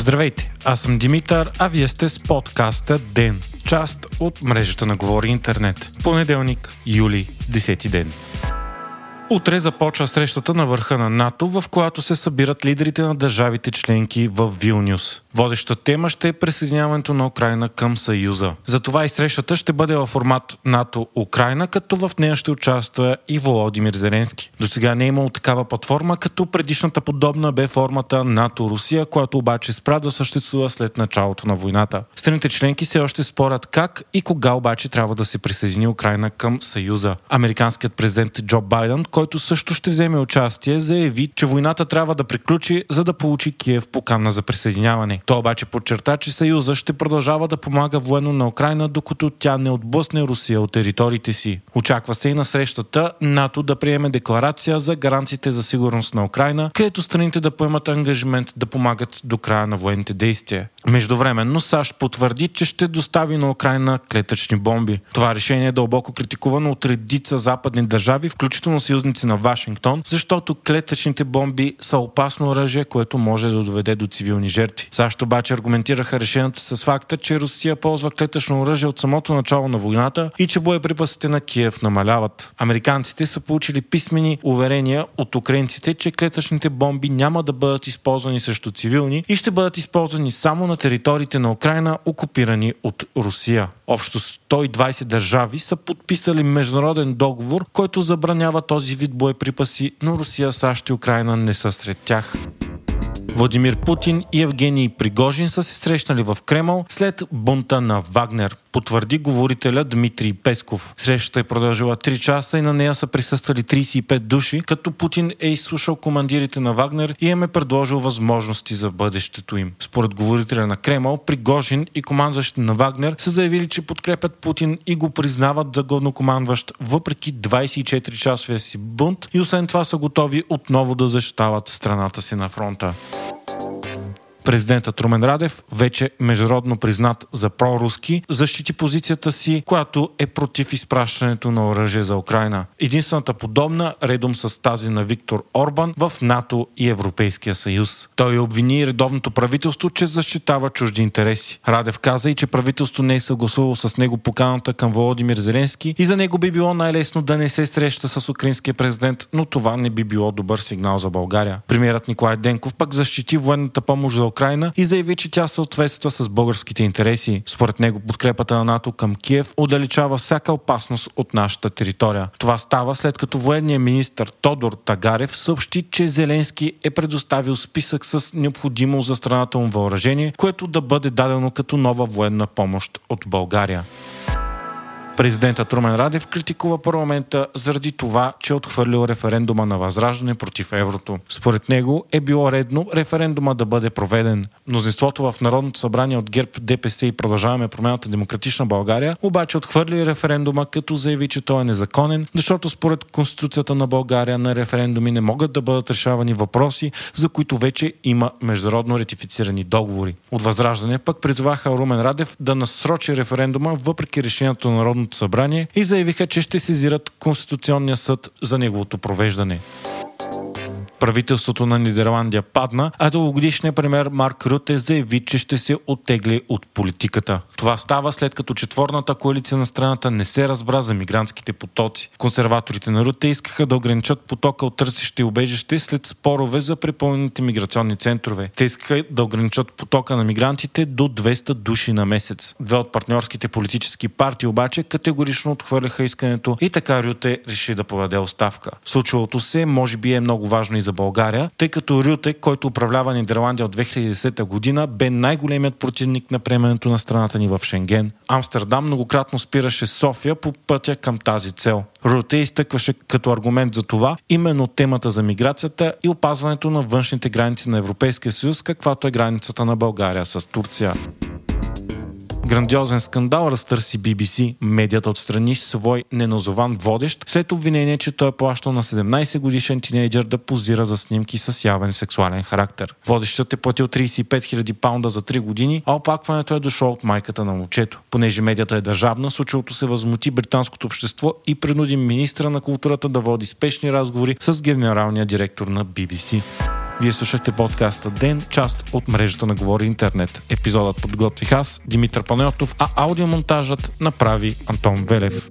Здравейте, аз съм Димитър, а вие сте с подкаста ДЕН, част от мрежата на Говори Интернет. Понеделник, юли, 10 ден. Утре започва срещата на върха на НАТО, в която се събират лидерите на държавите членки в Вилнюс. Водеща тема ще е присъединяването на Украина към Съюза. Затова и срещата ще бъде във формат НАТО-Украина, като в нея ще участва и Володимир Зеленски. До сега не е имало такава платформа, като предишната подобна бе формата НАТО-Русия, която обаче спря да съществува след началото на войната. Страните членки все още спорят как и кога обаче трябва да се присъедини Украина към Съюза. Американският президент Джо Байден, също ще вземе участие, заяви, че войната трябва да приключи, за да получи Киев покана за присъединяване. Той обаче подчерта, че Съюза ще продължава да помага военно на Украина, докато тя не отблъсне Русия от териториите си. Очаква се и на срещата НАТО да приеме декларация за гаранциите за сигурност на Украина, където страните да поемат ангажимент да помагат до края на военните действия. Междувременно САЩ потвърди, че ще достави на Украина клетъчни бомби. Това решение е дълбоко критикувано от редица западни държави, включително съюзници на Вашингтон, защото клетъчните бомби са опасно оръжие, което може да доведе до цивилни жертви. САЩ обаче аргументираха решението с факта, че Русия ползва клетъчно оръжие от самото начало на войната и че боеприпасите на Киев намаляват. Американците са получили писмени уверения от украинците, че клетъчните бомби няма да бъдат използвани срещу цивилни и ще бъдат използвани само на териториите на Украина, окупирани от Русия. Общо 120 държави са подписали международен договор, който забранява този вид боеприпаси, но Русия, САЩ и Украина не са сред тях. Владимир Путин и Евгений Пригожин са се срещнали в Кремъл след бунта на Вагнер потвърди говорителя Дмитрий Песков. Срещата е продължила 3 часа и на нея са присъствали 35 души, като Путин е изслушал командирите на Вагнер и им е предложил възможности за бъдещето им. Според говорителя на Кремъл, Пригожин и командващите на Вагнер са заявили, че подкрепят Путин и го признават за главнокомандващ, въпреки 24-часовия си бунт и освен това са готови отново да защитават страната си на фронта. Президентът Румен Радев, вече международно признат за проруски, защити позицията си, която е против изпращането на оръжие за Украина. Единствената подобна, редом с тази на Виктор Орбан, в НАТО и Европейския съюз. Той обвини редовното правителство, че защитава чужди интереси. Радев каза и, че правителство не е съгласувало с него поканата към Володимир Зеленски и за него би било най-лесно да не се среща с украинския президент, но това не би било добър сигнал за България. Премьерът Николай Денков пък защити военната помощ за Украина и заяви, че тя съответства с българските интереси. Според него подкрепата на НАТО към Киев отдалечава всяка опасност от нашата територия. Това става след като военният министр Тодор Тагарев съобщи, че Зеленски е предоставил списък с необходимо за страната му въоръжение, което да бъде дадено като нова военна помощ от България. Президентът Румен Радев критикува парламента заради това, че е отхвърлил референдума на Възраждане против еврото. Според него е било редно референдума да бъде проведен. Мнозинството в Народното събрание от ГЕРБ, ДПС и Продължаваме промената Демократична България обаче отхвърли референдума, като заяви, че той е незаконен, защото според Конституцията на България на референдуми не могат да бъдат решавани въпроси, за които вече има международно ратифицирани договори. От Възраждане пък призоваха Румен Радев да насрочи референдума въпреки решението на Народното Народното събрание и заявиха, че ще сезират Конституционния съд за неговото провеждане правителството на Нидерландия падна, а дългогодишният премьер Марк Руте заяви, че ще се оттегли от политиката. Това става след като четворната коалиция на страната не се разбра за мигрантските потоци. Консерваторите на Руте искаха да ограничат потока от търсещи убежище след спорове за препълнените миграционни центрове. Те искаха да ограничат потока на мигрантите до 200 души на месец. Две от партньорските политически партии обаче категорично отхвърляха искането и така Рюте реши да поведе оставка. Случилото се може би е много важно и за за България, тъй като Рюте, който управлява Нидерландия от 2010 година, бе най-големият противник на приемането на страната ни в Шенген. Амстердам многократно спираше София по пътя към тази цел. Рюте изтъкваше като аргумент за това именно темата за миграцията и опазването на външните граници на Европейския съюз, каквато е границата на България с Турция. Грандиозен скандал разтърси BBC. Медията отстрани свой неназован водещ след обвинение, че той е плащал на 17 годишен тинейджър да позира за снимки с явен сексуален характер. Водещът е платил 35 000 паунда за 3 години, а опакването е дошло от майката на момчето. Понеже медията е държавна, случилото се възмути британското общество и принуди министра на културата да води спешни разговори с генералния директор на BBC. Вие слушахте подкаста Ден, част от мрежата на Говори Интернет. Епизодът подготвих аз, Димитър Панайотов, а аудиомонтажът направи Антон Велев.